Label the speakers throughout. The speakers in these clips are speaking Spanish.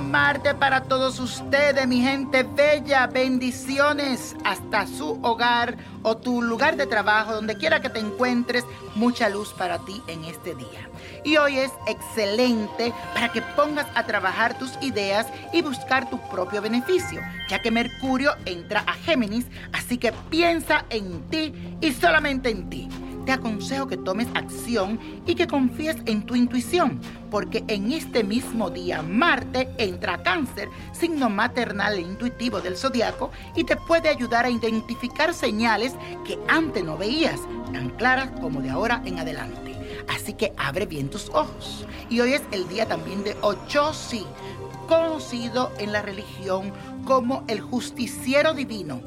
Speaker 1: Marte para todos ustedes, mi gente bella. Bendiciones hasta su hogar o tu lugar de trabajo, donde quiera que te encuentres. Mucha luz para ti en este día. Y hoy es excelente para que pongas a trabajar tus ideas y buscar tu propio beneficio, ya que Mercurio entra a Géminis, así que piensa en ti y solamente en ti te aconsejo que tomes acción y que confíes en tu intuición, porque en este mismo día Marte entra cáncer, signo maternal e intuitivo del zodiaco, y te puede ayudar a identificar señales que antes no veías, tan claras como de ahora en adelante. Así que abre bien tus ojos. Y hoy es el día también de Ochosi, conocido en la religión como el justiciero divino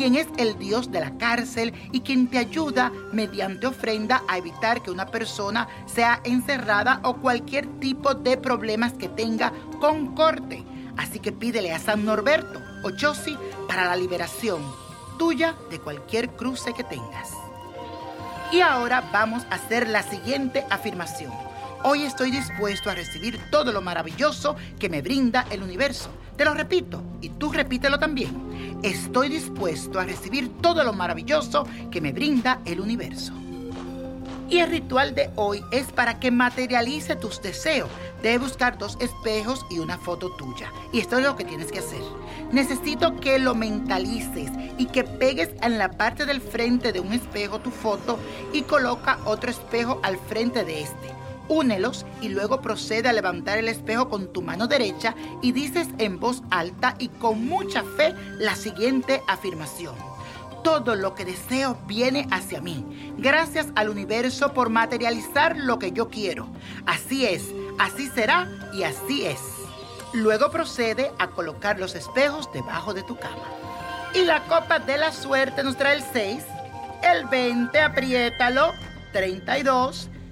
Speaker 1: quien es el Dios de la cárcel y quien te ayuda mediante ofrenda a evitar que una persona sea encerrada o cualquier tipo de problemas que tenga con corte. Así que pídele a San Norberto o Chosi para la liberación tuya de cualquier cruce que tengas. Y ahora vamos a hacer la siguiente afirmación. Hoy estoy dispuesto a recibir todo lo maravilloso que me brinda el universo. Te lo repito y tú repítelo también. Estoy dispuesto a recibir todo lo maravilloso que me brinda el universo. Y el ritual de hoy es para que materialice tus deseos. Debes buscar dos espejos y una foto tuya. Y esto es lo que tienes que hacer. Necesito que lo mentalices y que pegues en la parte del frente de un espejo tu foto y coloca otro espejo al frente de este únelos y luego procede a levantar el espejo con tu mano derecha y dices en voz alta y con mucha fe la siguiente afirmación. Todo lo que deseo viene hacia mí. Gracias al universo por materializar lo que yo quiero. Así es, así será y así es. Luego procede a colocar los espejos debajo de tu cama. Y la copa de la suerte nos trae el 6, el 20, apriétalo, 32,